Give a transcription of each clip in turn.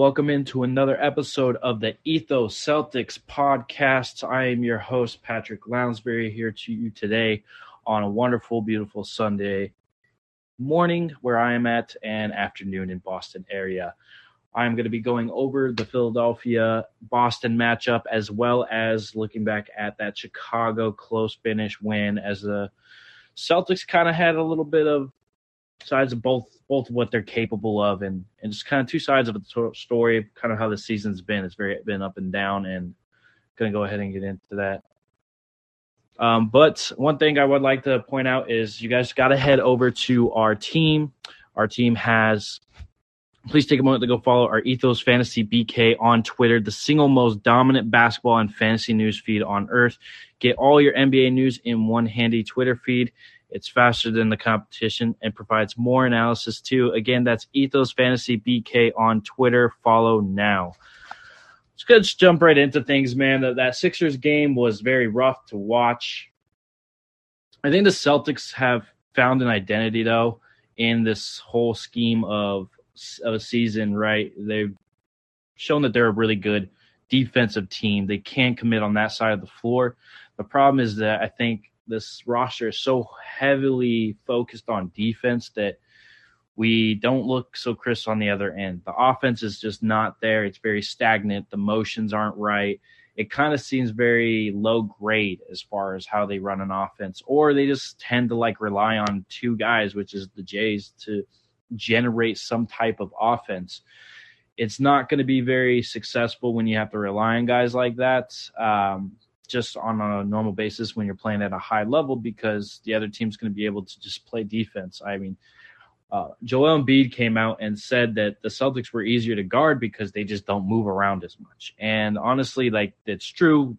welcome into another episode of the Ethos Celtics podcast. I am your host, Patrick Lounsbury, here to you today on a wonderful, beautiful Sunday morning where I am at and afternoon in Boston area. I'm going to be going over the Philadelphia Boston matchup as well as looking back at that Chicago close finish win as the Celtics kind of had a little bit of sides of both both of what they're capable of and and just kind of two sides of the story kind of how the season's been. It's very been up and down and gonna go ahead and get into that. Um, but one thing i would like to point out is you guys got to head over to our team. Our team has please take a moment to go follow our ethos fantasy bk on twitter the single most dominant basketball and fantasy news feed on earth. Get all your nba news in one handy twitter feed it's faster than the competition and provides more analysis too. Again, that's Ethos Fantasy BK on Twitter. Follow now. Let's jump right into things, man. That, that Sixers game was very rough to watch. I think the Celtics have found an identity though in this whole scheme of of a season. Right, they've shown that they're a really good defensive team. They can't commit on that side of the floor. The problem is that I think this roster is so heavily focused on defense that we don't look so crisp on the other end. The offense is just not there. It's very stagnant. The motions aren't right. It kind of seems very low grade as far as how they run an offense, or they just tend to like rely on two guys, which is the Jays, to generate some type of offense. It's not going to be very successful when you have to rely on guys like that. Um, just on a normal basis when you're playing at a high level because the other team's going to be able to just play defense. I mean, uh, Joel Embiid came out and said that the Celtics were easier to guard because they just don't move around as much. And honestly, like it's true.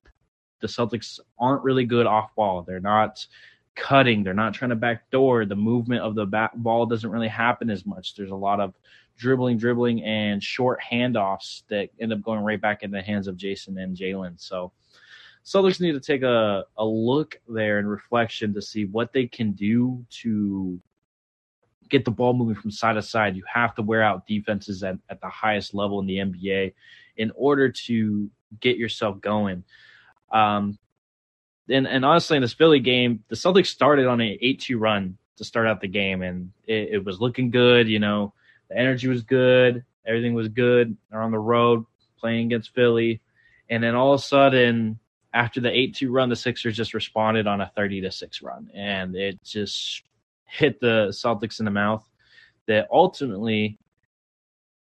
The Celtics aren't really good off ball. They're not cutting. They're not trying to backdoor. The movement of the back ball doesn't really happen as much. There's a lot of dribbling, dribbling, and short handoffs that end up going right back in the hands of Jayson and Jaylen. So Celtics need to take a, a look there in reflection to see what they can do to get the ball moving from side to side. You have to wear out defenses at, at the highest level in the NBA in order to get yourself going. Um, and, and honestly, in this Philly game, the Celtics started on an 8 2 run to start out the game, and it, it was looking good. You know, the energy was good, everything was good. They're on the road playing against Philly. And then all of a sudden, after the 8-2 run, the Sixers just responded on a 30 to 6 run and it just hit the Celtics in the mouth that ultimately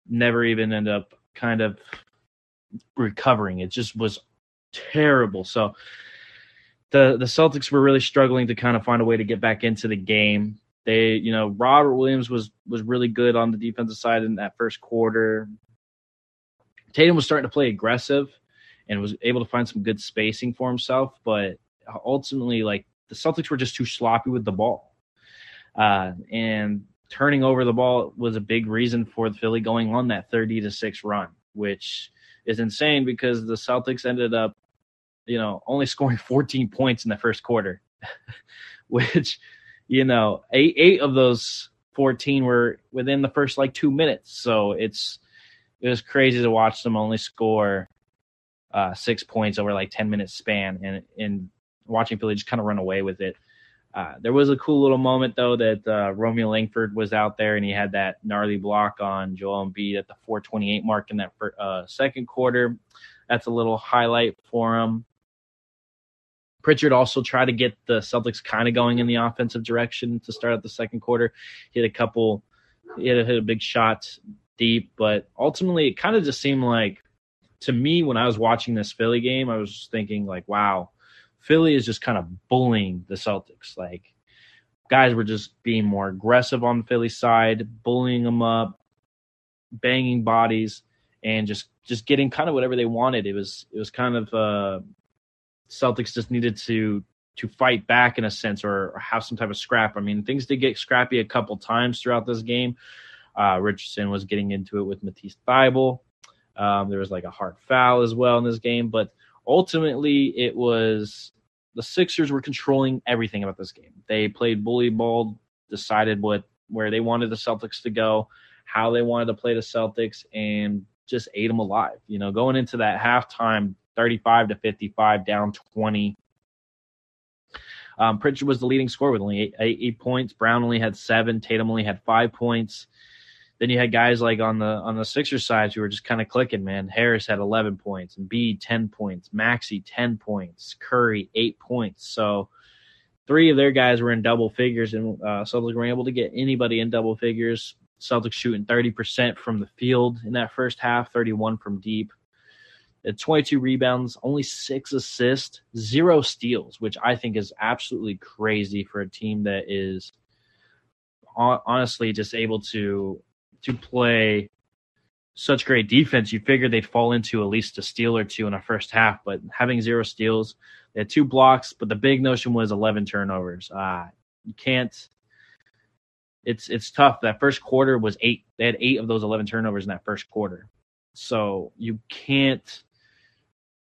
never even end up kind of recovering. It just was terrible. So the the Celtics were really struggling to kind of find a way to get back into the game. They, you know, Robert Williams was was really good on the defensive side in that first quarter. Tatum was starting to play aggressive and was able to find some good spacing for himself. But ultimately, like the Celtics were just too sloppy with the ball. Uh, and turning over the ball was a big reason for the Philly going on that 30 to 6 run, which is insane because the Celtics ended up, you know, only scoring 14 points in the first quarter, which, you know, eight, eight of those 14 were within the first like two minutes. So it's, it was crazy to watch them only score uh, six points over like 10 minutes span and, and watching Philly just kind of run away with it. Uh, there was a cool little moment though that uh, Romeo Langford was out there and he had that gnarly block on Joel Embiid at the 428 mark in that uh, second quarter. That's a little highlight for him. Pritchard also tried to get the Celtics kind of going in the offensive direction to start out the second quarter. He had a couple, he had a, hit a big shot deep, but ultimately it kind of just seemed like to me, when I was watching this Philly game, I was thinking like, wow, Philly is just kind of bullying the Celtics. Like guys were just being more aggressive on the Philly side, bullying them up, banging bodies, and just just getting kind of whatever they wanted. It was it was kind of uh, Celtics just needed to to fight back in a sense or, or, have some type of scrap. I mean, things did get scrappy a couple times throughout this game. Uh, Richardson was getting into it with Matisse Thybulle. Um, there was like a hard foul as well in this game, but ultimately it was the Sixers were controlling everything about this game. They played bully ball, decided what where they wanted the Celtics to go, how they wanted to play the Celtics, and just ate them alive. You know, going into that halftime, 35 to 55, down 20. Um, Pritchard was the leading scorer with only eight, eight, eight points. Brown only had seven. Tatum only had five points. Then you had guys like on the on the Sixers side who were just kind of clicking, man. Harris had 11 points, Embiid 10 points, Maxey 10 points, Curry 8 points. So three of their guys were in double figures, and uh, Celtics were able to get anybody in double figures. Celtics shooting 30% from the field in that first half, 31 from deep. At 22 rebounds, only six assists, zero steals, which I think is absolutely crazy for a team that is honestly just able to to play such great defense. You figured they'd fall into at least a steal or two in the first half, but having zero steals, they had two blocks, but the big notion was 11 turnovers. Uh, you can't. It's it's tough. That first quarter was eight. They had eight of those 11 turnovers in that first quarter. So you can't.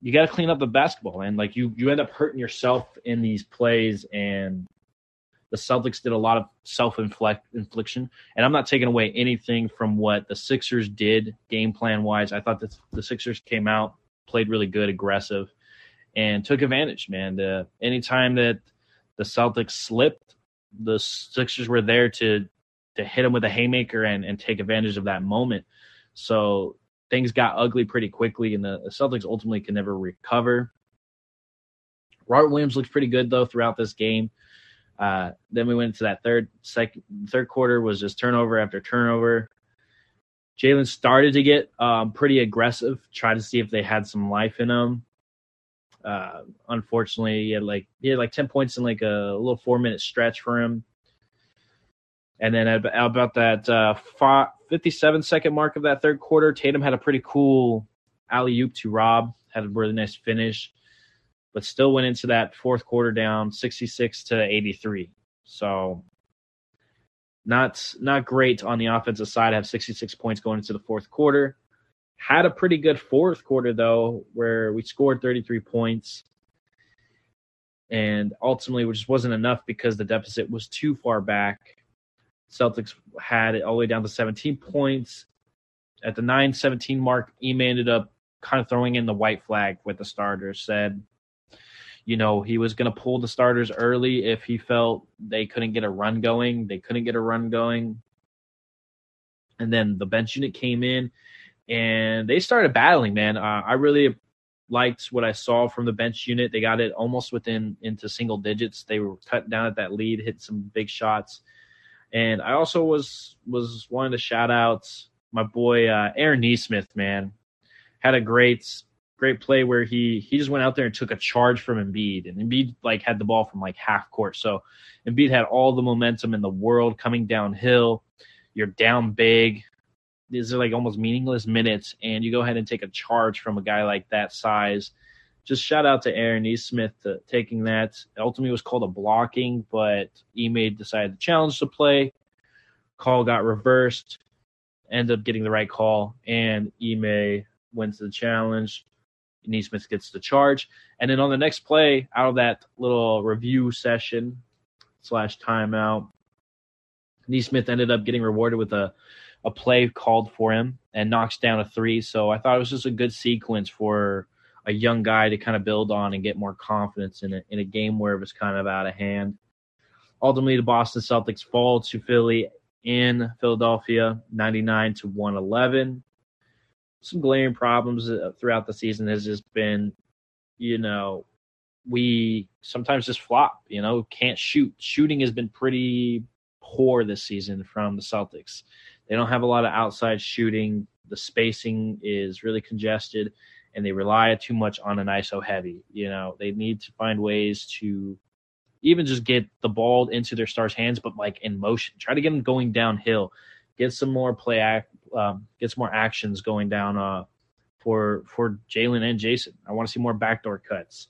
You got to clean up the basketball, and like you you end up hurting yourself in these plays, and the Celtics did a lot of self infliction, and I'm not taking away anything from what the Sixers did game plan wise. I thought that the Sixers came out, played really good, aggressive, and took advantage. Man, the, anytime that the Celtics slipped, the Sixers were there to to hit them with a haymaker and and take advantage of that moment. So things got ugly pretty quickly, and the, the Celtics ultimately can never recover. Robert Williams looks pretty good though throughout this game. Uh, then we went into that third second third quarter was just turnover after turnover. Jaylen started to get um, pretty aggressive, try to see if they had some life in them. Uh, unfortunately, he had like he had like ten points in like a little four minute stretch for him. And then about that uh, 57 second mark of that third quarter, Tatum had a pretty cool alley oop to Rob, had a really nice finish but still went into that fourth quarter down 66 to 83. So not not great on the offensive side. I have 66 points going into the fourth quarter. Had a pretty good fourth quarter though, where we scored 33 points, and ultimately, which wasn't enough because the deficit was too far back. Celtics had it all the way down to 17 points. At the 9-17 mark, Ime ended up kind of throwing in the white flag with the starters. Said you know, he was going to pull the starters early if he felt they couldn't get a run going. They couldn't get a run going. And then the bench unit came in and they started battling, man. Uh, I really liked what I saw from the bench unit. They got it almost within into single digits. They were cutting down at that lead, hit some big shots. And I also was was wanting to shout out my boy uh, Aaron Nesmith, man. Had a great great play where he he just went out there and took a charge from Embiid, and Embiid like had the ball from like half court. So Embiid had all the momentum in the world coming downhill. You're down big. These are like almost meaningless minutes, and you go ahead and take a charge from a guy like that size. Just shout out to Aaron Nesmith to taking that. Ultimately, was called a blocking, but Ime decided to challenge the play. Call got reversed. Ended up getting the right call, and Ime wins the challenge. Nesmith gets the charge. And then on the next play, out of that little review session slash timeout, Nesmith ended up getting rewarded with a, a play called for him and knocks down a three. So I thought it was just a good sequence for a young guy to kind of build on and get more confidence in a, in a game where it was kind of out of hand. Ultimately, the Boston Celtics fall to Philly in Philadelphia, 99 to 111 some glaring problems uh, throughout the season has just been, you know, we sometimes just flop, you know, can't shoot. Shooting has been pretty poor this season from the Celtics. They don't have a lot of outside shooting. The spacing is really congested and they rely too much on an ISO heavy. You know, they need to find ways to even just get the ball into their stars' hands, but like in motion. Try to get them going downhill. Get some more play act, um, gets more actions going down uh, for for Jaylen and Jayson. I want to see more backdoor cuts.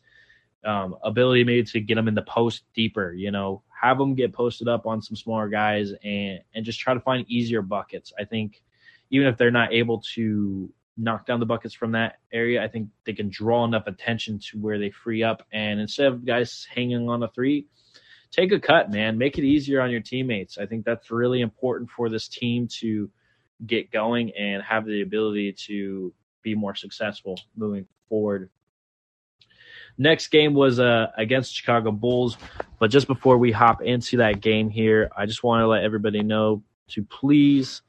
Um, ability maybe to get them in the post deeper. You know, have them get posted up on some smaller guys and and just try to find easier buckets. I think even if they're not able to knock down the buckets from that area, I think they can draw enough attention to where they free up. And instead of guys hanging on a three, take a cut, man. Make it easier on your teammates. I think that's really important for this team to get going and have the ability to be more successful moving forward. Next game was uh, against Chicago Bulls, but just before we hop into that game here, I just want to let everybody know to please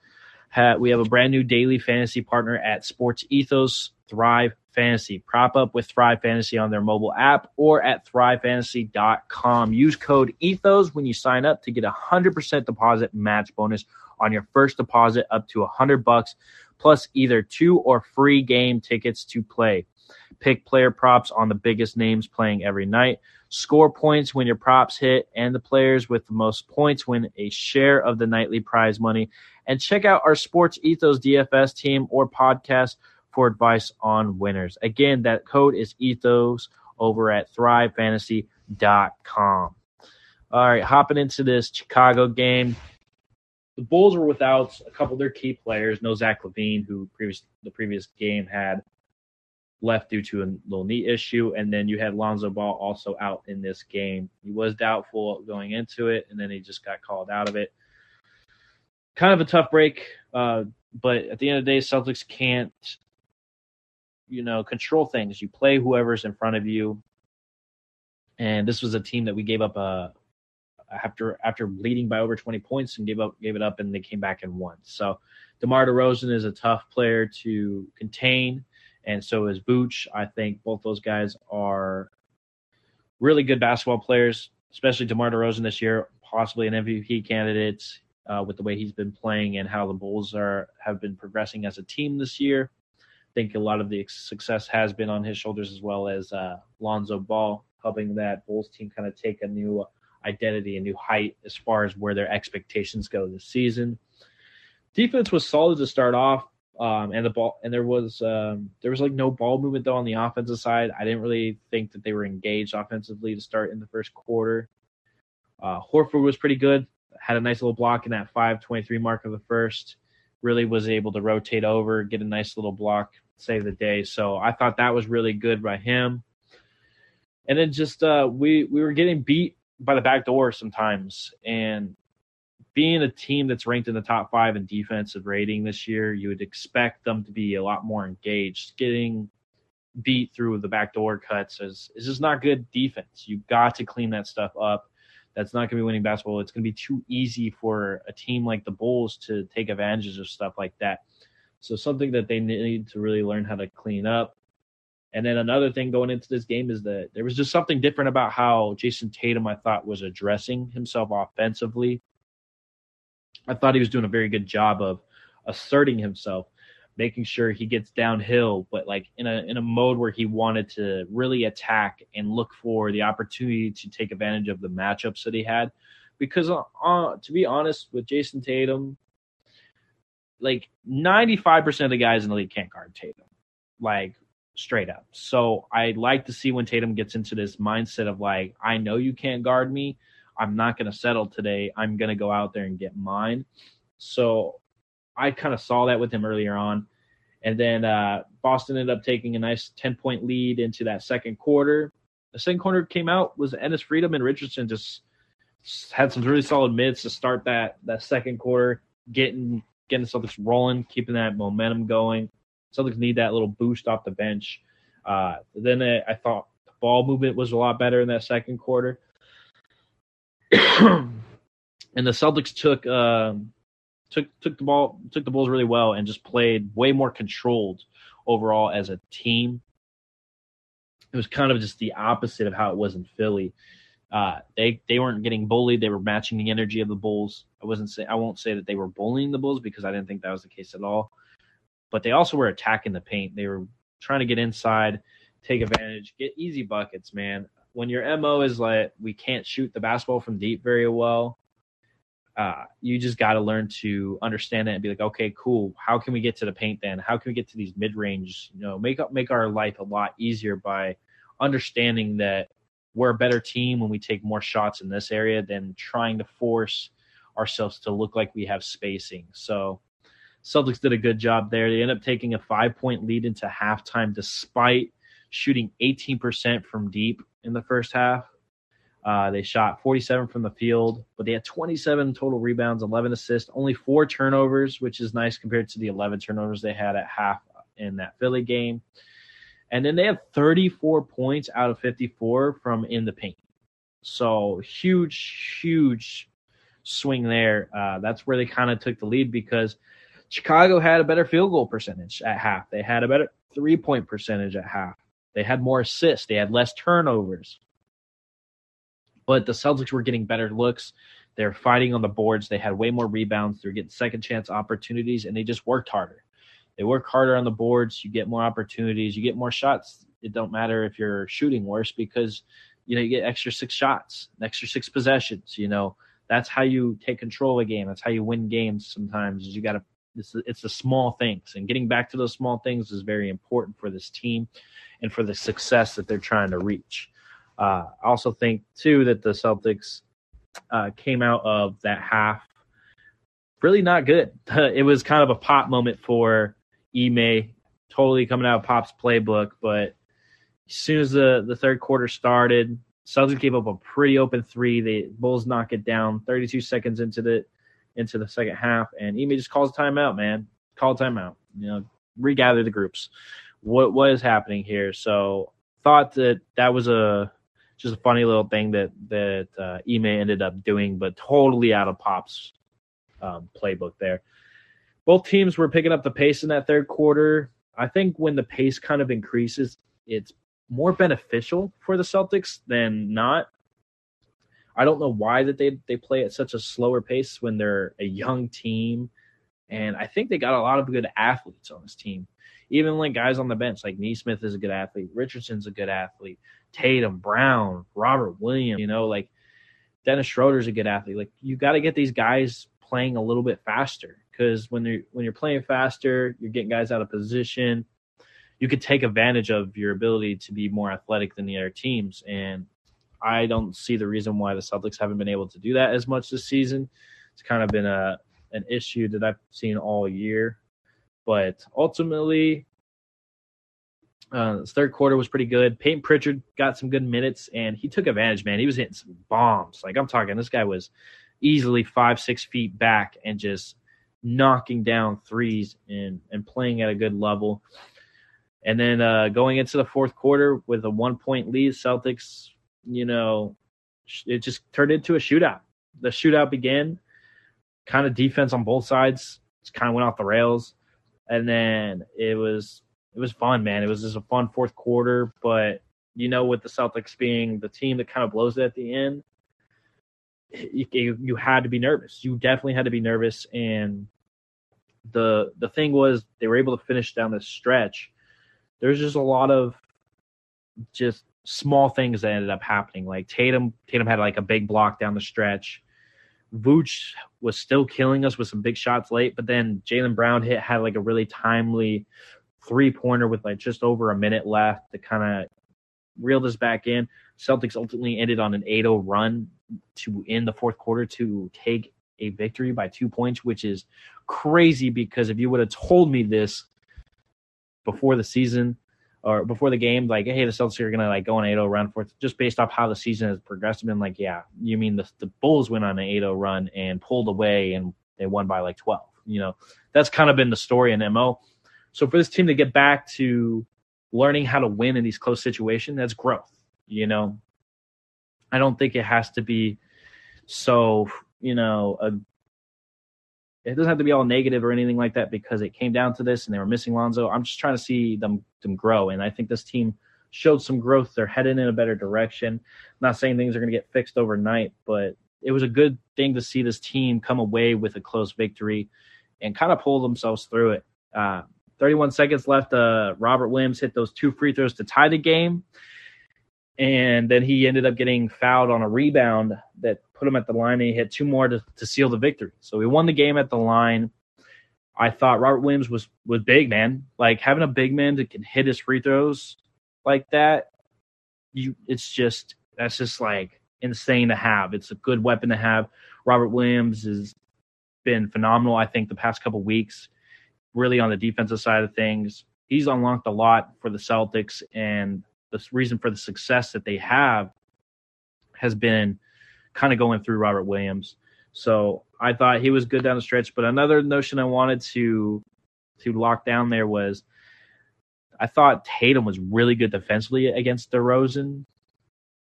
have, we have a brand new daily fantasy partner at Sports Ethos, Thrive Fantasy. Prop up with Thrive Fantasy on their mobile app or at thrivefantasy.com. Use code ETHOS when you sign up to get a 100% deposit match bonus on your first deposit up to 100 bucks plus either two or free game tickets to play. Pick player props on the biggest names playing every night. Score points when your props hit, and the players with the most points win a share of the nightly prize money. And check out our Sports Ethos DFS team or podcast for advice on winners. Again, that code is Ethos over at thrivefantasy.com. All right, hopping into this Chicago game. The Bulls were without a couple of their key players. No Zach LaVine, who previous the previous game had left due to a little knee issue. And then you had Lonzo Ball also out in this game. He was doubtful going into it, and then he just got called out of it. Kind of a tough break, uh, but at the end of the day, Celtics can't, you know, control things. You play whoever's in front of you. And this was a team that we gave up a after after leading by over 20 points and gave up gave it up and they came back and won. So DeMar DeRozan is a tough player to contain and so is Vooch. I think both those guys are really good basketball players, especially DeMar DeRozan this year, possibly an MVP candidate uh, with the way he's been playing and how the Bulls are have been progressing as a team this year. I think a lot of the success has been on his shoulders as well as uh, Lonzo Ball, helping that Bulls team kind of take a new identity, a new height as far as where their expectations go this season. Defense was solid to start off. Um, and the ball and there was um, there was like no ball movement though on the offensive side. I didn't really think that they were engaged offensively to start in the first quarter. Uh, Horford was pretty good, had a nice little block in that 5:23 mark of the first. Really was able to rotate over, get a nice little block, save the day. So I thought that was really good by him. And then just uh, we we were getting beat by the back door sometimes, and being a team that's ranked in the top five in defensive rating this year, you would expect them to be a lot more engaged. Getting beat through the back door cuts is, is just not good defense. You've got to clean that stuff up. That's not going to be winning basketball. It's going to be too easy for a team like the Bulls to take advantages of stuff like that. So something that they need to really learn how to clean up. And then another thing going into this game is that there was just something different about how Jayson Tatum, I thought, was addressing himself offensively I thought he was doing a very good job of asserting himself, making sure he gets downhill, but like in a in a mode where he wanted to really attack and look for the opportunity to take advantage of the matchups that he had. Because uh, uh, to be honest, with Jayson Tatum, like ninety five percent of the guys in the league can't guard Tatum, like straight up. So I like to see when Tatum gets into this mindset of like, I know you can't guard me I'm not going to settle today. I'm going to go out there and get mine. So I kind of saw that with him earlier on. And then uh, Boston ended up taking a nice 10 point lead into that second quarter. The second quarter came out was Enes Freedom and Richardson just had some really solid mids to start that that second quarter, getting getting Celtics rolling, keeping that momentum going. Celtics need that little boost off the bench. Uh, then I thought the ball movement was a lot better in that second quarter. and the Celtics took uh, took took the ball took the Bulls really well and just played way more controlled overall as a team. It was kind of just the opposite of how it was in Philly. Uh, they they weren't getting bullied; they were matching the energy of the Bulls. I wasn't say I won't say that they were bullying the Bulls because I didn't think that was the case at all. But they also were attacking the paint. They were trying to get inside, take advantage, get easy buckets. Man, when your mo is like we can't shoot the basketball from deep very well uh, you just got to learn to understand that and be like okay cool how can we get to the paint then how can we get to these mid-range you know make up make our life a lot easier by understanding that we're a better team when we take more shots in this area than trying to force ourselves to look like we have spacing so Celtics did a good job there. They end up taking a five point lead into halftime despite shooting 18% from deep in the first half. Uh, they shot 47 from the field, but they had 27 total rebounds, 11 assists, only four turnovers, which is nice compared to the 11 turnovers they had at half in that Philly game. And then they have 34 points out of 54 from in the paint. So huge, huge swing there. Uh, that's where they kind of took the lead because Chicago had a better field goal percentage at half. They had a better three point percentage at half. They had more assists. They had less turnovers. But the Celtics were getting better looks. They're fighting on the boards. They had way more rebounds. They're getting second chance opportunities, and they just worked harder. They work harder on the boards. You get more opportunities. You get more shots. It don't matter if you're shooting worse because you know you get extra six shots, extra six possessions. You know that's how you take control of a game. That's how you win games. Sometimes you got to. It's, it's the small things, and getting back to those small things is very important for this team and for the success that they're trying to reach. Uh, I also think too that the Celtics uh, came out of that half really not good. it was kind of a pop moment for Ime, totally coming out of Pop's playbook. But as soon as the, the third quarter started, Celtics gave up a pretty open three. The Bulls knock it down 32 seconds into the into the second half, and Ime just calls a timeout, man. Call timeout. You know, regather the groups. What what is happening here? So thought that that was a just a funny little thing that that uh, Ime ended up doing, but totally out of Pop's um, playbook there. Both teams were picking up the pace in that third quarter. I think when the pace kind of increases, it's more beneficial for the Celtics than not. I don't know why that they they play at such a slower pace when they're a young team, and I think they got a lot of good athletes on this team. Even like guys on the bench, like Nesmith is a good athlete, Richardson's a good athlete, Tatum, Brown, Robert Williams, you know, like Dennis Schroeder's a good athlete. Like you got to get these guys playing a little bit faster because when you're when you're playing faster, you're getting guys out of position. You could take advantage of your ability to be more athletic than the other teams, and I don't see the reason why the Celtics haven't been able to do that as much this season. It's kind of been a an issue that I've seen all year, but ultimately, uh, third quarter was pretty good. Payton Pritchard got some good minutes, and he took advantage. Man, he was hitting some bombs. Like I'm talking, this guy was easily five, six feet back and just knocking down threes and and playing at a good level. And then uh, going into the fourth quarter with a one point lead, Celtics, you know, it just turned into a shootout. The shootout began, kind of defense on both sides, just kind of went off the rails, and then it was it was fun, man. It was just a fun fourth quarter, but you know, with the Celtics being the team that kind of blows it at the end, you, you had to be nervous. You definitely had to be nervous, and the the thing was they were able to finish down the stretch. There's just a lot of just small things that ended up happening. Like Tatum, Tatum had like a big block down the stretch. Vooch was still killing us with some big shots late, but then Jaylen Brown hit had like a really timely three pointer with like just over a minute left to kind of reel this back in. Celtics ultimately ended on an 8 0 run to end the fourth quarter to take a victory by two points, which is crazy because if you would have told me this before the season or before the game, like, hey, the Celtics are gonna like go on an 8-0 run for just based off how the season has progressed, I've been like, yeah, you mean the the Bulls went on an 8-0 run and pulled away and they won by like 12. You know, that's kind of been the story in MO. So for this team to get back to learning how to win in these close situations, that's growth. You know, I don't think it has to be so, you know, a, it doesn't have to be all negative or anything like that because it came down to this and they were missing Lonzo. I'm just trying to see them them grow, and I think this team showed some growth. They're heading in a better direction. I'm not saying things are going to get fixed overnight, but it was a good thing to see this team come away with a close victory and kind of pull themselves through it. Uh, 31 seconds left. Uh, Robert Williams hit those two free throws to tie the game. And then he ended up getting fouled on a rebound that put him at the line, and he hit two more to, to seal the victory. So we won the game at the line. I thought Robert Williams was was big, man. Like having a big man that can hit his free throws like that, you it's just that's just like insane to have. It's a good weapon to have. Robert Williams has been phenomenal, I think, the past couple weeks really on the defensive side of things. He's unlocked a lot for the Celtics, and the reason for the success that they have has been kind of going through Robert Williams. So I thought he was good down the stretch. But another notion I wanted to to lock down there was I thought Tatum was really good defensively against DeRozan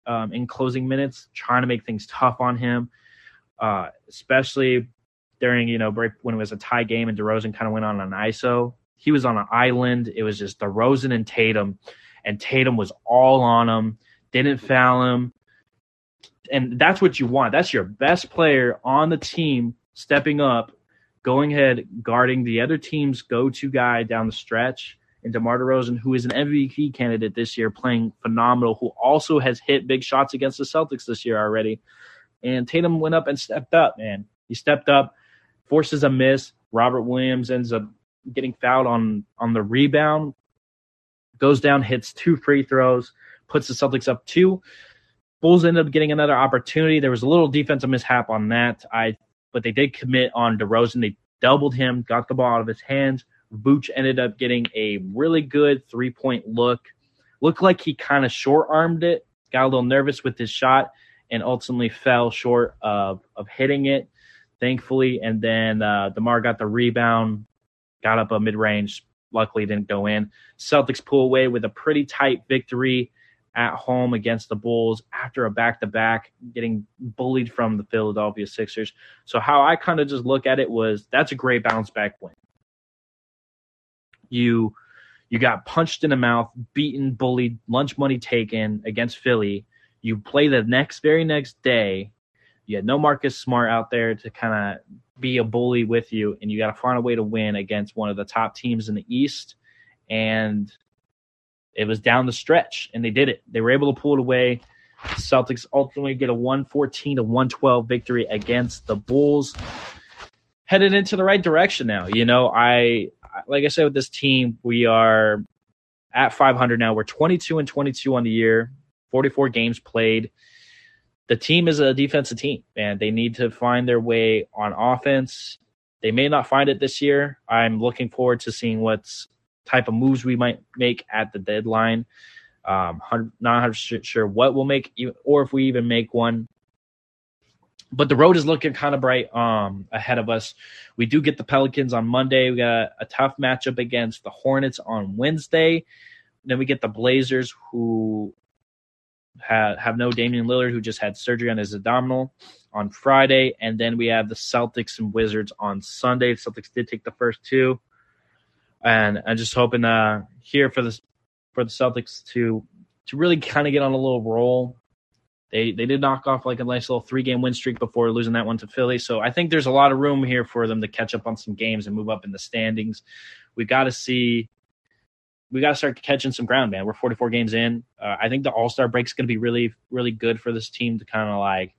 um, in closing minutes, trying to make things tough on him, uh, especially during you know break when it was a tie game and DeRozan kind of went on an ISO. He was on an island. It was just DeRozan and Tatum, and Tatum was all on him. Didn't foul him, and that's what you want. That's your best player on the team stepping up, going ahead, guarding the other team's go-to guy down the stretch and DeMar DeRozan, who is an MVP candidate this year, playing phenomenal, who also has hit big shots against the Celtics this year already. And Tatum went up and stepped up, man. He stepped up, forces a miss. Robert Williams ends up getting fouled on on the rebound, goes down, hits two free throws, puts the Celtics up two. Bulls ended up getting another opportunity. There was a little defensive mishap on that. I but they did commit on DeRozan. They doubled him, got the ball out of his hands, Vooch ended up getting a really good three point look. Looked like he kind of short armed it, got a little nervous with his shot, and ultimately fell short of, of hitting it, thankfully. And then uh, DeMar got the rebound, got up a mid range, luckily didn't go in. Celtics pull away with a pretty tight victory at home against the Bulls after a back to back, getting bullied from the Philadelphia Sixers. So, how I kind of just look at it was that's a great bounce back win you you got punched in the mouth, beaten, bullied, lunch money taken against Philly. You play the next very next day. You had no Marcus Smart out there to kind of be a bully with you, and you got to find a way to win against one of the top teams in the East. And it was down the stretch, and they did it. They were able to pull it away. Celtics ultimately get a 114 to 112 victory against the Bulls. Headed into the right direction now. You know, I like I said with this team, we are at 500 now. We're 22 and 22 on the year, 44 games played. The team is a defensive team, and they need to find their way on offense. They may not find it this year. I'm looking forward to seeing what type of moves we might make at the deadline. Um, not 100 sure what we'll make, or if we even make one but the road is looking kind of bright um, ahead of us. We do get the Pelicans on Monday. We got a tough matchup against the Hornets on Wednesday. Then we get the Blazers, who have, have no Damian Lillard, who just had surgery on his abdominal on Friday. And then we have the Celtics and Wizards on Sunday. The Celtics did take the first two. And I'm just hoping uh, here for the for the Celtics to to really kind of get on a little roll they they did knock off like a nice little three game win streak before losing that one to Philly. So I think there's a lot of room here for them to catch up on some games and move up in the standings. We got to see. We got to start catching some ground, man. We're 44 games in. Uh, I think the All Star break is going to be really, really good for this team to kind of like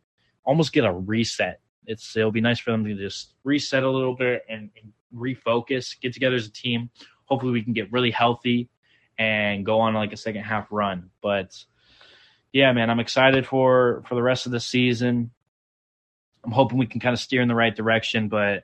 almost get a reset. It's it'll be nice for them to just reset a little bit and, and refocus, get together as a team. Hopefully, we can get really healthy and go on like a second half run. But yeah, man, I'm excited for for the rest of the season. I'm hoping we can kind of steer in the right direction, but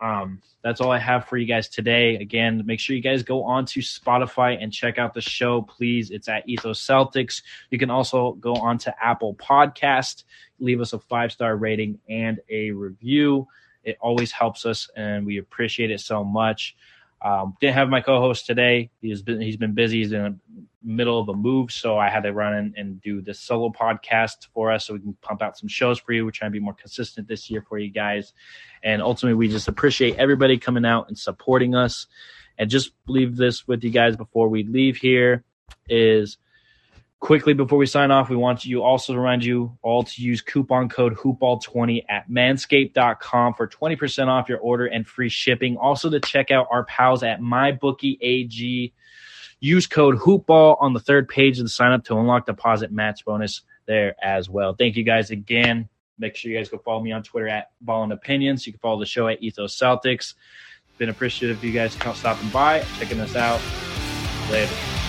um, that's all I have for you guys today. Again, make sure you guys go on to Spotify and check out the show, please. It's at Ethos Celtics. You can also go on to Apple Podcast, leave us a five star rating and a review. It always helps us, and we appreciate it so much. Um, didn't have my co-host today. He's been he's been busy. He's the middle of a move, so I had to run and do this solo podcast for us, so we can pump out some shows for you. We're trying to be more consistent this year for you guys, and ultimately, we just appreciate everybody coming out and supporting us. And just leave this with you guys before we leave. Here is Quickly before we sign off, we want you also to remind you all to use coupon code hoopball20 at manscaped.com for 20% off your order and free shipping. Also to check out our pals at MyBookieAG. Use code hoopball on the third page of the sign up to unlock deposit match bonus there as well. Thank you guys again. Make sure you guys go follow me on Twitter at Ball and Opinions. You can follow the show at Ethos Celtics. Been appreciative of you guys stopping by, checking us out. Later.